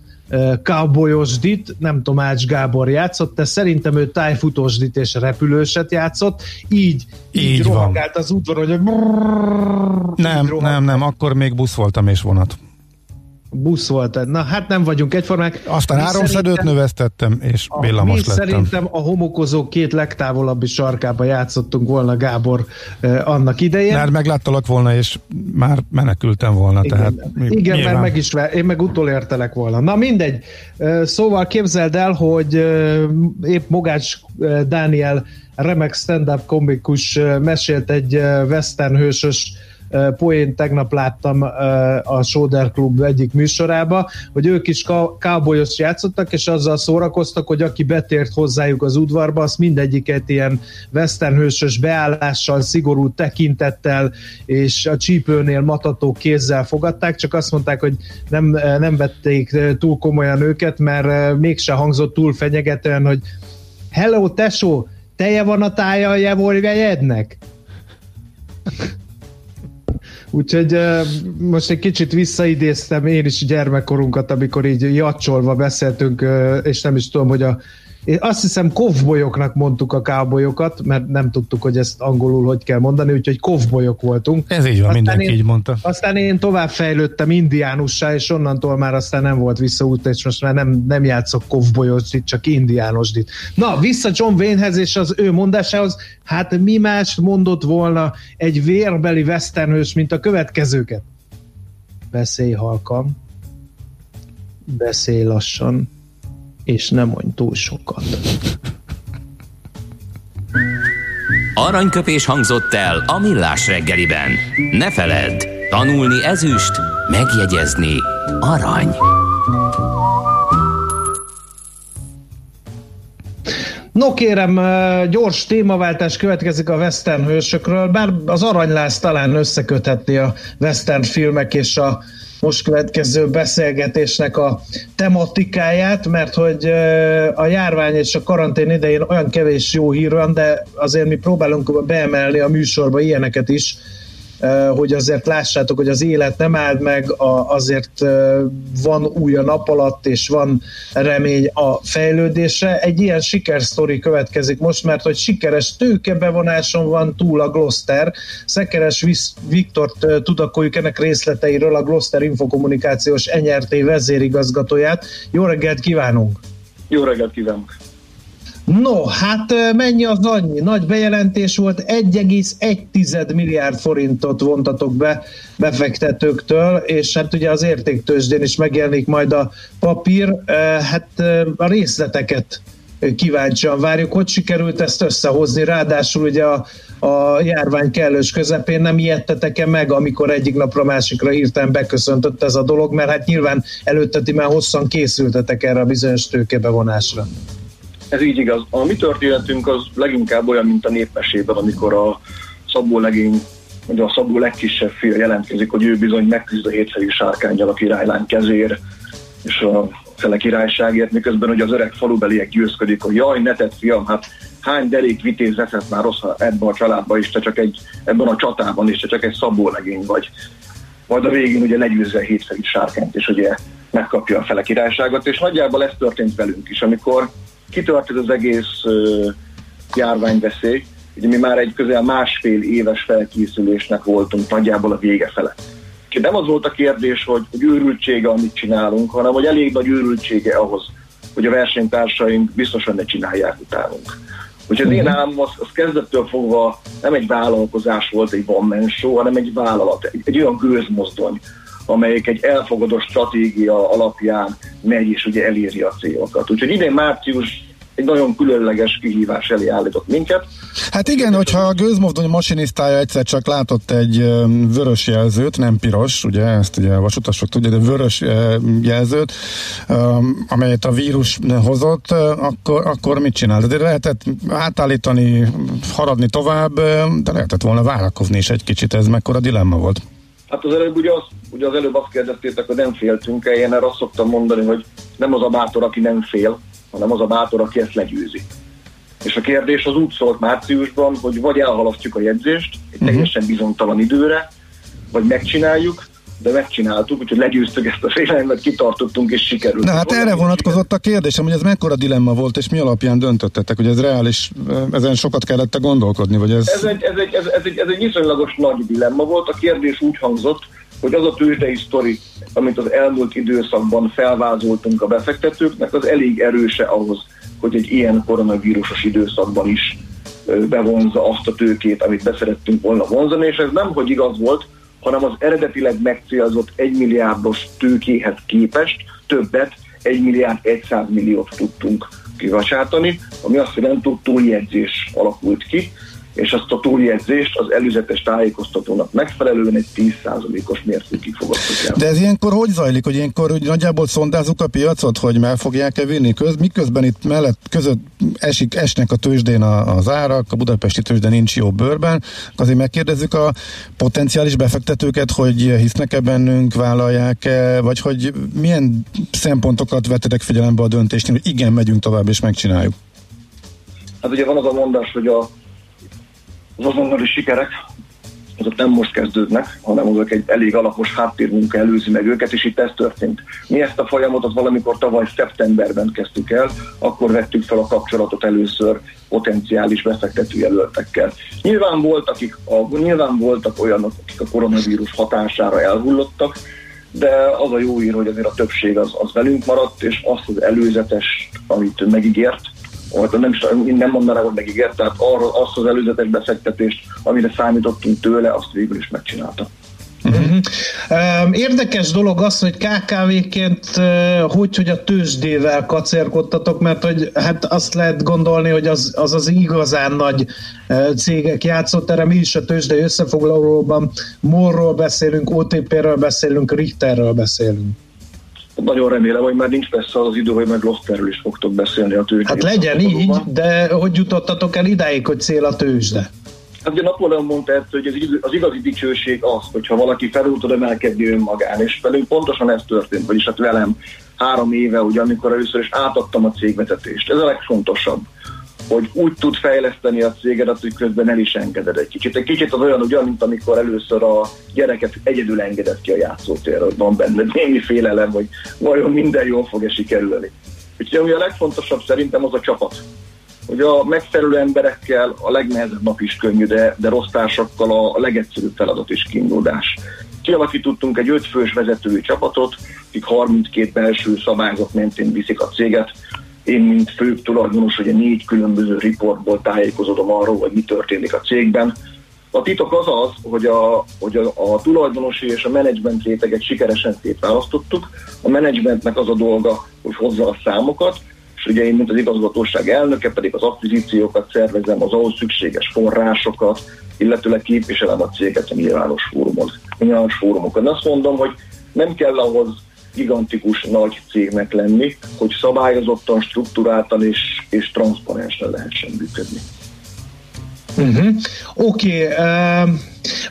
cowboyosdit, nem Tomács Gábor játszott, de szerintem ő tájfutósdit és repülőset játszott, így, így, Így így van. az udvaron, hogy brrrr, így Nem, rohangált. nem, nem, akkor még busz voltam és vonat. Busz volt. Na hát nem vagyunk egyformák. Aztán szerintem- növeztettem, és villamos mi lettem. szerintem a homokozó két legtávolabbi sarkába játszottunk volna Gábor eh, annak idején. Mert megláttalak volna, és már menekültem volna. Igen, tehát igen nyilván- mert meg is, én meg utolértelek volna. Na mindegy. Ö, Szóval képzeld el, hogy ö, épp Mogács ö, Dániel remek stand-up komikus mesélt egy western hősös ö, poént tegnap láttam a Soder Club egyik műsorába, hogy ők is cowboyos játszottak, és azzal szórakoztak, hogy aki betért hozzájuk az udvarba, azt mindegyiket ilyen western hősös beállással, szigorú tekintettel, és a csípőnél matató kézzel fogadták, csak azt mondták, hogy nem, nem vették túl komolyan őket, mert mégse hangzott túl fenyegetően, hogy hello, tesó, teje van a tája a jevolvejednek? Úgyhogy most egy kicsit visszaidéztem én is gyermekkorunkat, amikor így jacsolva beszéltünk, és nem is tudom, hogy a azt hiszem kovbolyoknak mondtuk a kábolyokat, mert nem tudtuk, hogy ezt angolul hogy kell mondani, úgyhogy kovbolyok voltunk. Ez így van, aztán mindenki én, így mondta. Aztán én tovább fejlődtem indiánussá, és onnantól már aztán nem volt visszaút, és most már nem, nem játszok kovbolyosdit, csak indiánosdit. Na, vissza John Waynehez és az ő mondásához, hát mi más mondott volna egy vérbeli westernhős, mint a következőket? Beszélj halkan, beszélj lassan, és nem mondj túl sokat. Aranyköpés hangzott el a millás reggeliben. Ne feledd, tanulni ezüst, megjegyezni arany. No kérem, gyors témaváltás következik a western hősökről, bár az aranylász talán összeköthetni a western filmek és a most következő beszélgetésnek a tematikáját, mert hogy a járvány és a karantén idején olyan kevés jó hír van, de azért mi próbálunk beemelni a műsorba ilyeneket is, hogy azért lássátok, hogy az élet nem állt meg, azért van új a nap alatt, és van remény a fejlődésre. Egy ilyen sikersztori következik most, mert hogy sikeres tőkebevonáson van túl a Gloster. Szekeres Viktort tudakoljuk ennek részleteiről, a Gloster infokommunikációs NRT vezérigazgatóját. Jó reggelt kívánunk! Jó reggelt kívánok! No, hát mennyi az annyi? Nagy bejelentés volt, 1,1 milliárd forintot vontatok be befektetőktől, és hát ugye az értéktősdén is megjelenik majd a papír, hát a részleteket kíváncsian várjuk, hogy sikerült ezt összehozni, ráadásul ugye a, a járvány kellős közepén nem ijedtetek-e meg, amikor egyik napra másikra hirtelen beköszöntött ez a dolog, mert hát nyilván előtte ti már hosszan készültetek erre a bizonyos tőkebevonásra. Ez így igaz. A mi történetünk az leginkább olyan, mint a népmesében, amikor a Szabó legény, vagy a Szabó legkisebb fia jelentkezik, hogy ő bizony megküzd a hétfejű sárkányjal a királylány kezér, és a fele királyságért, miközben hogy az öreg falubeliek győzködik, hogy jaj, ne tett fiam, hát hány derék vitéz veszett már rossz ebben a családban, és te csak egy, ebben a csatában, és te csak egy szabó legény vagy. Majd a végén ugye legyőzze a hétfejű sárkányt, és ugye megkapja a fele királyságot, és nagyjából ez történt velünk is, amikor kitört ez az egész járványveszély. Ugye mi már egy közel másfél éves felkészülésnek voltunk nagyjából a vége fele. Úgyhogy nem az volt a kérdés, hogy, hogy őrültsége, amit csinálunk, hanem hogy elég nagy őrültsége ahhoz, hogy a versenytársaink biztosan ne csinálják utánunk. Úgyhogy az én mhm. álmom az, az kezdettől fogva nem egy vállalkozás volt, egy one man show, hanem egy vállalat, egy, egy olyan gőzmozdony, amelyik egy elfogadott stratégia alapján megy és ugye eléri a célokat. Úgyhogy idén március egy nagyon különleges kihívás elé állított minket. Hát igen, hogyha a gőzmozdony masinisztája egyszer csak látott egy vörös jelzőt, nem piros, ugye, ezt ugye a vasutasok tudják, de vörös jelzőt, amelyet a vírus hozott, akkor, akkor mit csinál? De lehetett átállítani, haradni tovább, de lehetett volna várakozni is egy kicsit, ez mekkora dilemma volt. Hát az előbb ugye, az, ugye az előbb azt kérdeztétek, hogy nem féltünk-e, én erre azt szoktam mondani, hogy nem az a bátor, aki nem fél, hanem az a bátor, aki ezt legyőzi. És a kérdés az úgy szólt márciusban, hogy vagy elhalasztjuk a jegyzést egy uh-huh. teljesen bizonytalan időre, vagy megcsináljuk, de megcsináltuk, úgyhogy legyőztük ezt a félelmet, kitartottunk és sikerült. Na hát erre vonatkozott a kérdésem, hogy ez mekkora dilemma volt, és mi alapján döntöttetek, hogy ez reális, ezen sokat kellett gondolkodni, vagy ez... Ez egy, ez, egy, ez, ez, egy, ez egy viszonylagos nagy dilemma volt, a kérdés úgy hangzott, hogy az a tőzsdei sztori, amit az elmúlt időszakban felvázoltunk a befektetőknek, az elég erőse ahhoz, hogy egy ilyen koronavírusos időszakban is bevonza azt a tőkét, amit beszerettünk volna vonzani, és ez nem, hogy igaz volt, hanem az eredetileg megcélzott 1 milliárdos tőkéhez képest többet, 1 milliárd 100 milliót tudtunk kivacsátani, ami azt jelenti, hogy túljegyzés alakult ki, és azt a túljegyzést az előzetes tájékoztatónak megfelelően egy 10%-os mértékig fogadtuk el. De ez ilyenkor hogy zajlik, hogy ilyenkor hogy nagyjából szondázunk a piacot, hogy meg fogják-e vinni köz, miközben itt mellett között esik, esnek a tőzsdén az árak, a budapesti tőzsde nincs jó bőrben, azért megkérdezzük a potenciális befektetőket, hogy hisznek-e bennünk, vállalják-e, vagy hogy milyen szempontokat vettek figyelembe a döntésnél, hogy igen, megyünk tovább és megcsináljuk. Hát ugye van az a mondás, hogy a az azonnali sikerek azok nem most kezdődnek, hanem azok egy elég alapos háttérmunka előzi meg őket, és itt ez történt. Mi ezt a folyamatot valamikor tavaly szeptemberben kezdtük el, akkor vettük fel a kapcsolatot először potenciális befektetőjelöltekkel. Nyilván, volt, akik a, nyilván voltak olyanok, akik a koronavírus hatására elhullottak, de az a jó ír, hogy azért a többség az, az velünk maradt, és azt az előzetes, amit megígért, nem, nem mondanám, hogy megígért, tehát arra, azt az előzetes befektetést, amire számítottunk tőle, azt végül is megcsinálta. Uh-huh. Érdekes dolog az, hogy KKV-ként hogy, hogy a tőzsdével kacérkodtatok, mert hogy hát azt lehet gondolni, hogy az az, az igazán nagy cégek játszott erre, mi is a tőzsdei összefoglalóban morról beszélünk, OTP-ről beszélünk, Richterről beszélünk. Nagyon remélem, hogy már nincs persze az idő, hogy meg Losterről is fogtok beszélni a tőzsdét. Hát legyen így, de hogy jutottatok el idáig, hogy cél a tőzsde? Hát ugye Napóleon mondta ezt, hogy az igazi dicsőség az, hogyha valaki felül tud emelkedni önmagán, és velünk pontosan ez történt, vagyis hát velem három éve, ugye amikor először is átadtam a cégvezetést. Ez a legfontosabb hogy úgy tud fejleszteni a cégedet, hogy közben el is engeded egy kicsit. Egy kicsit az olyan, ugyan, mint amikor először a gyereket egyedül engedett ki a játszótérre, hogy van benne némi félelem, hogy vajon minden jól fog-e sikerülni. Úgyhogy ami a legfontosabb szerintem az a csapat. Hogy a megfelelő emberekkel a legnehezebb nap is könnyű, de, de rossz társakkal a legegyszerűbb feladat is kiindulás. Kialakítottunk egy ötfős vezetői csapatot, akik 32 belső szabályzat mentén viszik a céget, én, mint fő tulajdonos, ugye négy különböző riportból tájékozódom arról, hogy mi történik a cégben. A titok az az, hogy a, hogy a, a tulajdonosi és a menedzsment réteget sikeresen szétválasztottuk. A menedzsmentnek az a dolga, hogy hozza a számokat, és ugye én, mint az igazgatóság elnöke, pedig az akvizíciókat szervezem, az ahhoz szükséges forrásokat, illetőleg képviselem a céget a nyilvános fórumon. Nyilvános fórumokon. Azt mondom, hogy nem kell ahhoz gigantikus nagy cégnek lenni, hogy szabályozottan, struktúráltan és, és transzparensen lehessen működni. Uh-huh. Oké, okay, uh,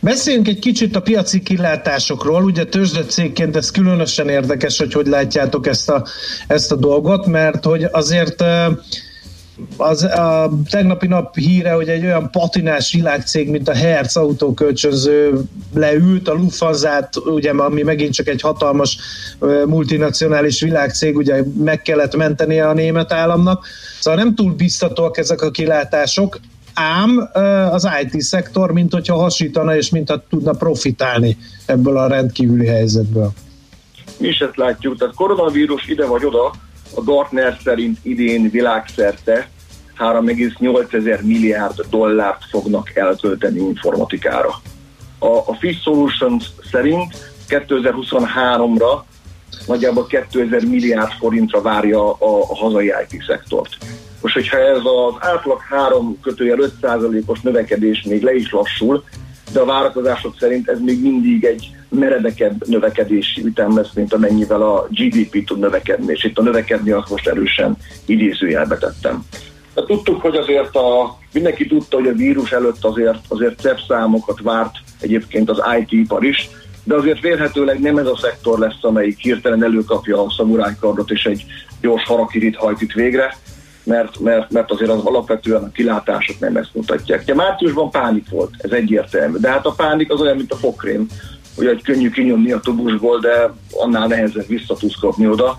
beszéljünk egy kicsit a piaci kilátásokról. Ugye tőzsdött cégként ez különösen érdekes, hogy hogy látjátok ezt a, ezt a dolgot, mert hogy azért uh, az a tegnapi nap híre, hogy egy olyan patinás világcég, mint a Hertz autókölcsönző leült, a lufthansa ugye, ami megint csak egy hatalmas multinacionális világcég, ugye meg kellett mentenie a német államnak. Szóval nem túl biztatóak ezek a kilátások, ám az IT szektor, mint hogyha hasítana, és mint tudna profitálni ebből a rendkívüli helyzetből. Mi is ezt látjuk, tehát koronavírus ide vagy oda, a Gartner szerint idén világszerte 3,8 ezer milliárd dollárt fognak elkölteni informatikára. A, a Fish Solutions szerint 2023-ra nagyjából 2000 milliárd forintra várja a, a hazai IT szektort. Most, hogyha ez az átlag 3 kötője 5%-os növekedés még le is lassul, de a várakozások szerint ez még mindig egy meredekebb növekedési ütem lesz, mint amennyivel a GDP tud növekedni, és itt a növekedni azt most erősen idézőjelbe tettem. De tudtuk, hogy azért a, mindenki tudta, hogy a vírus előtt azért, azért szebb számokat várt egyébként az IT-ipar is, de azért vélhetőleg nem ez a szektor lesz, amelyik hirtelen előkapja a szamurájkardot és egy gyors harakirit hajt itt végre, mert, mert, mert azért az alapvetően a kilátások nem ezt mutatják. Ugye márciusban pánik volt, ez egyértelmű, de hát a pánik az olyan, mint a fokrém, hogy egy könnyű kinyomni a tubusból, de annál nehezebb visszatuszkapni oda.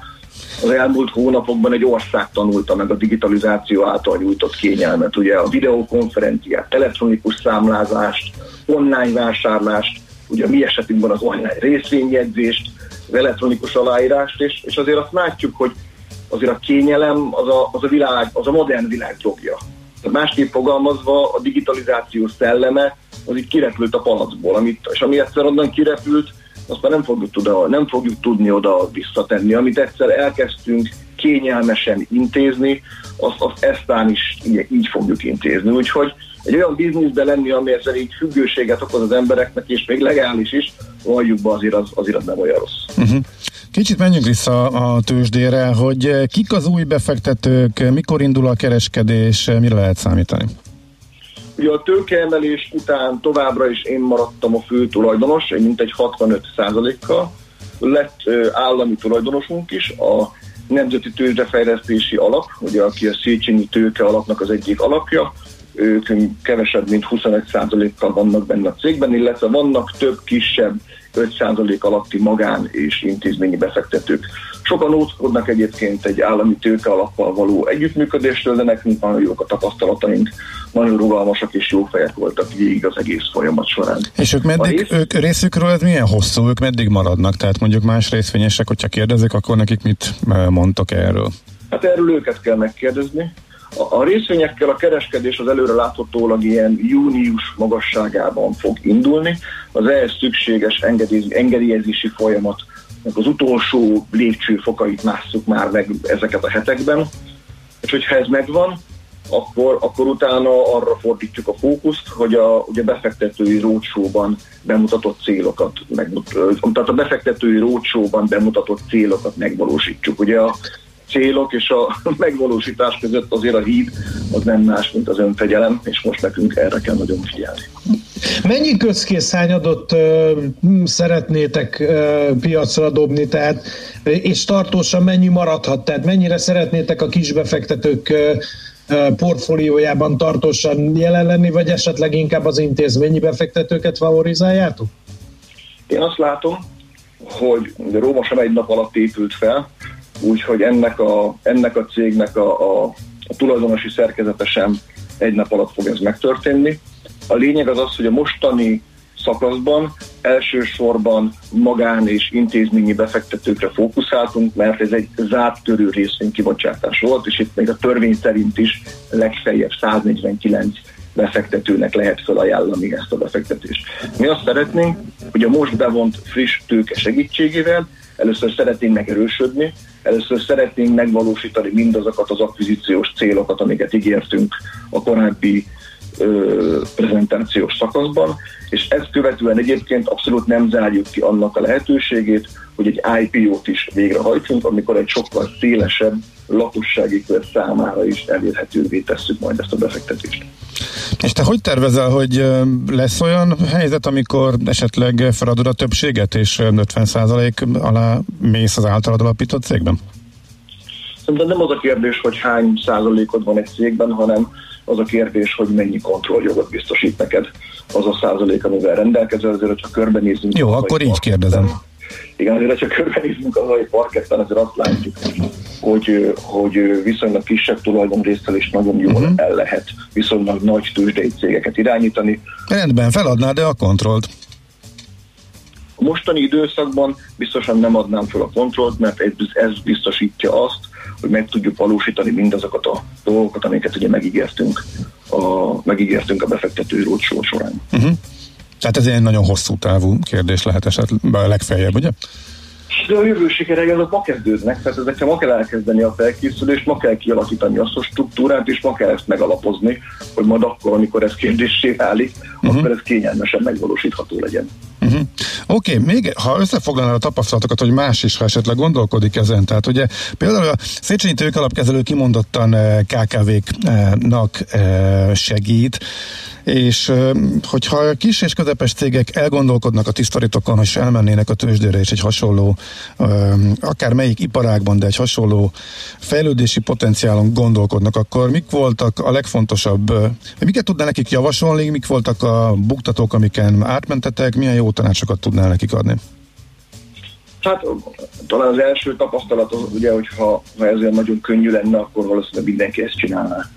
Az elmúlt hónapokban egy ország tanulta meg a digitalizáció által nyújtott kényelmet, ugye a videokonferenciát, telefonikus számlázást, online vásárlást, ugye a mi esetünkben az online részvényjegyzést, az elektronikus aláírást, és, és azért azt látjuk, hogy azért a kényelem az a, az a, világ, az a modern világ drogja. Másképp fogalmazva a digitalizáció szelleme az így kirepült a palacból, amit, és ami egyszer onnan kirepült, azt már nem fogjuk, tuda, nem fogjuk tudni oda visszatenni. Amit egyszer elkezdtünk kényelmesen intézni, azt, azt eztán is így, így fogjuk intézni. Úgyhogy egy olyan bizniszbe lenni, ami ezzel így függőséget okoz az embereknek, és még legális is, valljuk be azért az, azért az nem olyan rossz. Uh-huh. Kicsit menjünk vissza a tőzsdére, hogy kik az új befektetők, mikor indul a kereskedés, mire lehet számítani? Ugye a tőkeemelés után továbbra is én maradtam a fő tulajdonos, mint egy 65 kal Lett állami tulajdonosunk is, a Nemzeti Tőzsdefejlesztési Alap, ugye aki a Széchenyi Tőke Alapnak az egyik alapja, ők kevesebb, mint 21%-kal vannak benne a cégben, illetve vannak több kisebb 5% alatti magán és intézményi befektetők. Sokan óckodnak egyébként egy állami tőke alappal való együttműködéstől, de nekünk nagyon jók a tapasztalataink, nagyon rugalmasak és jó fejek voltak végig az egész folyamat során. És ők meddig, rész... ők részükről ez milyen hosszú, ők meddig maradnak? Tehát mondjuk más részvényesek, hogyha kérdezik, akkor nekik mit eh, mondtok erről? Hát erről őket kell megkérdezni. A, részvényekkel a kereskedés az előre láthatólag ilyen június magasságában fog indulni. Az ehhez szükséges engedélyezési folyamat az utolsó lépcsőfokait másszuk már meg ezeket a hetekben. És hogyha ez megvan, akkor, akkor utána arra fordítjuk a fókuszt, hogy a, ugye befektetői rócsóban bemutatott célokat, megmut, tehát a befektetői rócsóban bemutatott célokat megvalósítjuk. Ugye a célok és a megvalósítás között azért a híd az nem más, mint az önfegyelem, és most nekünk erre kell nagyon figyelni. Mennyi közkészhányadot uh, szeretnétek uh, piacra dobni, tehát, és tartósan mennyi maradhat? Tehát mennyire szeretnétek a kisbefektetők portfóliójában tartósan jelen lenni, vagy esetleg inkább az intézményi befektetőket favorizáljátok? Én azt látom, hogy Róma sem egy nap alatt épült fel, úgyhogy ennek a, ennek a cégnek a, a, a tulajdonosi szerkezete sem egy nap alatt fog ez megtörténni. A lényeg az az, hogy a mostani szakaszban elsősorban magán és intézményi befektetőkre fókuszáltunk, mert ez egy zárt körű részvénykibocsátás volt, és itt még a törvény szerint is legfeljebb 149 befektetőnek lehet felajánlani ezt a befektetést. Mi azt szeretnénk, hogy a most bevont friss tőke segítségével először szeretnénk megerősödni, először szeretnénk megvalósítani mindazokat az akvizíciós célokat, amiket ígértünk a korábbi ö, prezentációs szakaszban, és ezt követően egyébként abszolút nem zárjuk ki annak a lehetőségét, hogy egy IPO-t is végrehajtsunk, amikor egy sokkal szélesebb lakossági kör számára is elérhetővé tesszük majd ezt a befektetést. És te hogy tervezel, hogy lesz olyan helyzet, amikor esetleg feladod a többséget, és 50% alá mész az általad alapított cégben? Szerintem nem az a kérdés, hogy hány százalékod van egy cégben, hanem az a kérdés, hogy mennyi kontrolljogot biztosít neked az a százalék, amivel rendelkezel, azért, hogyha körbenézünk. Jó, akkor így kérdezem. Igen, azért, ha körbenézünk a mai parketten, azért azt látjuk, hogy, hogy viszonylag kisebb tulajdonrésztel is nagyon jól uh-huh. el lehet viszonylag nagy tőzsdei cégeket irányítani. Rendben, feladnád de a kontrollt? A mostani időszakban biztosan nem adnám fel a kontrollt, mert ez biztosítja azt, hogy meg tudjuk valósítani mindazokat a dolgokat, amiket ugye megígértünk a, megígértünk a befektetői rócsó során. Uh-huh. Tehát ez egy nagyon hosszú távú kérdés lehet esetleg legfeljebb, ugye? De a jövő sikerei azok ma kezdődnek, tehát ezekre ma kell elkezdeni a felkészülést, ma kell kialakítani azt a struktúrát, és ma kell ezt megalapozni, hogy majd akkor, amikor ez kérdésé válik, uh-huh. akkor ez kényelmesen megvalósítható legyen. Uh-huh. Oké, okay, még ha összefoglalnál a tapasztalatokat, hogy más is, ha esetleg gondolkodik ezen, tehát ugye például a Széchenyi Tőkalapkezelő kimondottan eh, KKV-knak eh, segít, és hogyha kis és közepes cégek elgondolkodnak a tisztaritokon, hogy elmennének a tőzsdére és egy hasonló, akár melyik iparágban, de egy hasonló fejlődési potenciálon gondolkodnak, akkor mik voltak a legfontosabb, miket tudná nekik javasolni, mik voltak a buktatók, amiken átmentetek, milyen jó tanácsokat tudnál nekik adni? Hát talán az első tapasztalat az ugye, hogyha ha ezért nagyon könnyű lenne, akkor valószínűleg mindenki ezt csinálná.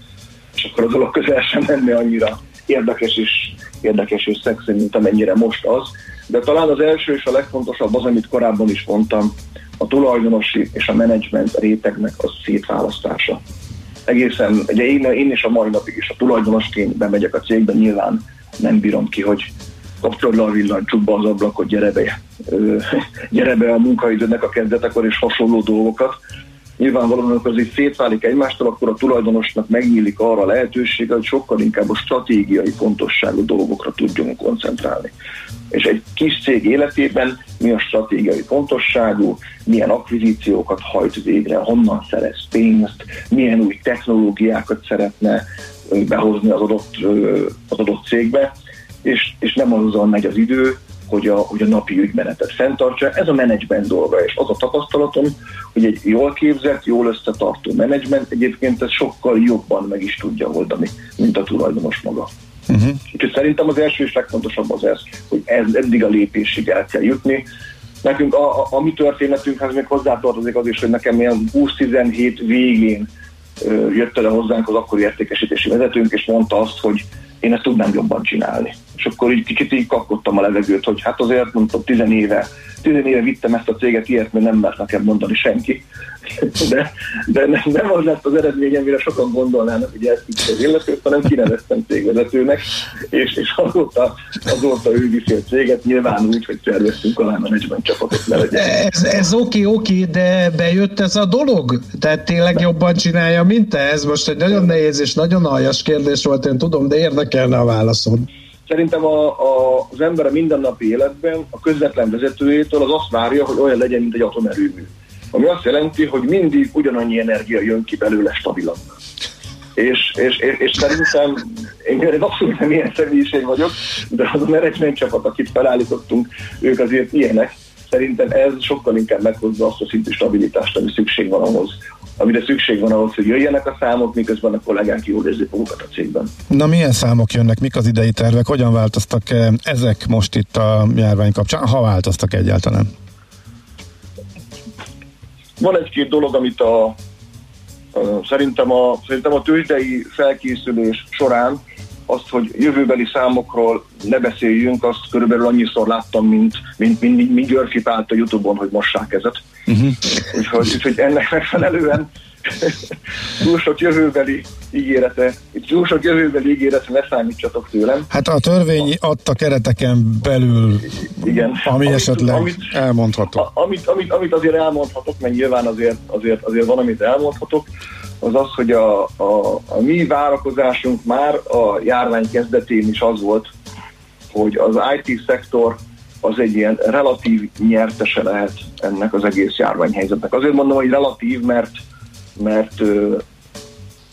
És akkor a dolog közel sem lenne annyira érdekes és, érdekes és szexi, mint amennyire most az. De talán az első és a legfontosabb az, amit korábban is mondtam, a tulajdonosi és a menedzsment rétegnek a szétválasztása. Egészen, ugye én, én is a mai napig is a tulajdonosként bemegyek a cégbe, nyilván nem bírom ki, hogy kapcsolod le a villancsukba az ablakot, gyere be, gyere be a munkaidőnek a kezdetekor és hasonló dolgokat, nyilvánvalóan amikor ez így szétválik egymástól, akkor a tulajdonosnak megnyílik arra a lehetősége, hogy sokkal inkább a stratégiai fontosságú dolgokra tudjunk koncentrálni. És egy kis cég életében mi a stratégiai fontosságú, milyen akvizíciókat hajt végre, honnan szerez pénzt, milyen új technológiákat szeretne behozni az adott, az adott cégbe, és, és nem azzal megy az idő, hogy a, hogy a napi ügymenetet fenntartsa. Ez a menedzsment dolga, és az a tapasztalatom, hogy egy jól képzett, jól összetartó menedzsment egyébként ez sokkal jobban meg is tudja oldani, mint a tulajdonos maga. Uh-huh. Úgyhogy szerintem az első és legfontosabb az ez, hogy ez eddig a lépésig el kell jutni. Nekünk a, a, a mi történetünkhez még hozzátartozik az is, hogy nekem ilyen 20-17 végén jött el hozzánk az akkori értékesítési vezetőnk, és mondta azt, hogy én ezt tudnám jobban csinálni. És akkor így kicsit így kapkodtam a levegőt, hogy hát azért mondtam, tizen éve, tizen éve vittem ezt a céget ilyet, mert nem mert nekem mondani senki. De, de nem, nem az lett az eredmény, amire sokan gondolnának, hogy ezt így az illetőt, hanem kineveztem cégvezetőnek, és, és azóta, azóta ő viszi a céget, nyilván úgy, hogy szerveztünk a management csapatot. Ez, ez oké, oké, de bejött ez a dolog? Tehát tényleg jobban csinálja, mint te? Ez most egy nagyon nehéz és nagyon aljas kérdés volt, én tudom, de érdekelne a válaszod. Szerintem a, a, az ember a mindennapi életben a közvetlen vezetőjétől az azt várja, hogy olyan legyen, mint egy atomerőmű. Ami azt jelenti, hogy mindig ugyanannyi energia jön ki belőle stabilan. És, és, és, és szerintem én egy abszolút nem ilyen személyiség vagyok, de az a menedzsment csapat, akit felállítottunk, ők azért ilyenek. Szerintem ez sokkal inkább meghozza azt a szintű stabilitást, ami szükség van ahhoz, amire szükség van ahhoz, hogy jöjjenek a számok, miközben a kollégák jól érzik magukat a cégben. Na milyen számok jönnek, mik az idei tervek, hogyan változtak ezek most itt a járvány kapcsán, ha változtak egyáltalán? Van egy-két dolog, amit a, a, szerintem, a, szerintem a tőzsdei felkészülés során azt, hogy jövőbeli számokról ne beszéljünk, azt körülbelül annyiszor láttam, mint, mint, mint, mint, mint Györfi Pált a Youtube-on, hogy mossák kezet. Uh-huh. Úgyhogy, úgyhogy ennek megfelelően túl sok jövőbeli ígérete, túl sok jövőbeli ígérete ne számítsatok tőlem. Hát a törvény adta kereteken belül, Igen. ami amit, esetleg amit, elmondható. A, amit, amit, amit azért elmondhatok, mert nyilván azért, azért, azért van, amit elmondhatok, az az, hogy a, a, a mi várakozásunk már a járvány kezdetén is az volt, hogy az IT szektor az egy ilyen relatív nyertese lehet ennek az egész járványhelyzetnek. Azért mondom, hogy relatív, mert, mert,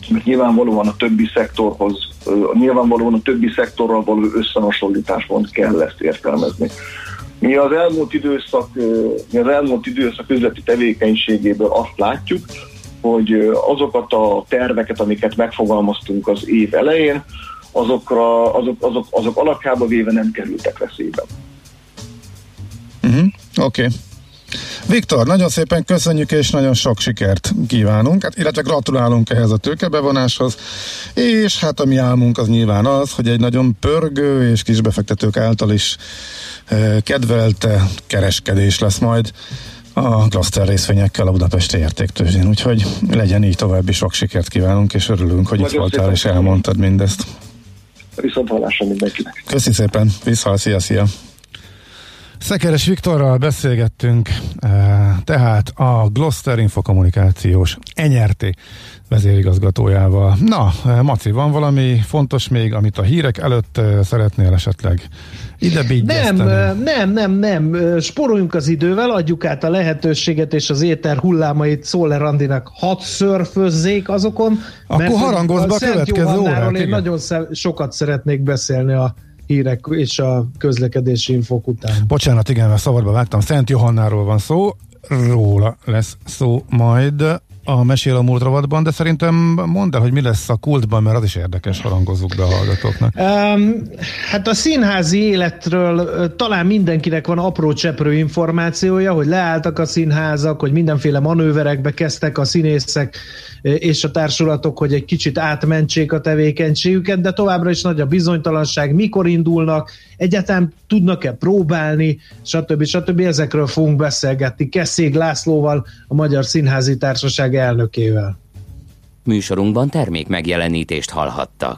mert nyilvánvalóan a többi szektorhoz, nyilvánvalóan a többi szektorral való összehasonlításban kell ezt értelmezni. Mi az elmúlt időszak, mi az elmúlt időszak üzleti tevékenységéből azt látjuk, hogy azokat a terveket, amiket megfogalmaztunk az év elején, azokra, azok, azok, azok alapjába véve nem kerültek veszélybe. Uh-huh. Oké. Okay. Viktor, nagyon szépen köszönjük, és nagyon sok sikert kívánunk, hát, illetve gratulálunk ehhez a tőkebevonáshoz, és hát a mi álmunk az nyilván az, hogy egy nagyon pörgő és kisbefektetők által is eh, kedvelte kereskedés lesz majd a Cluster részvényekkel a Budapesti értéktőzsdén. Úgyhogy legyen így további sok sikert kívánunk, és örülünk, hogy Nagyon itt voltál és elmondtad mindezt. Viszont hallásra mindenkinek. Köszi szépen, visszhal, szia, szia. Szekeres Viktorral beszélgettünk, eh, tehát a Gloster Infokommunikációs NRT vezérigazgatójával. Na, eh, Maci, van valami fontos még, amit a hírek előtt eh, szeretnél esetleg ide Nem, nem, nem, nem. Sporoljunk az idővel, adjuk át a lehetőséget és az éter hullámait Szoller Andinak hat szörfözzék azokon. Akkor harangozz be a következő órát. Én nagyon sokat szeretnék beszélni a hírek és a közlekedési infok után. Bocsánat, igen, mert szabadba vágtam. Szent Johannáról van szó, róla lesz szó majd a Mesél a múlt rovatban, de szerintem mondd el, hogy mi lesz a kultban, mert az is érdekes, harangozzuk be a hallgatóknak. Um, hát a színházi életről talán mindenkinek van apró cseprő információja, hogy leálltak a színházak, hogy mindenféle manőverekbe kezdtek a színészek és a társulatok, hogy egy kicsit átmentsék a tevékenységüket, de továbbra is nagy a bizonytalanság, mikor indulnak, egyáltalán tudnak-e próbálni, stb. stb. Ezekről fogunk beszélgetni Keszég Lászlóval, a Magyar Színházi Társaság elnökével. Műsorunkban termék megjelenítést hallhattak.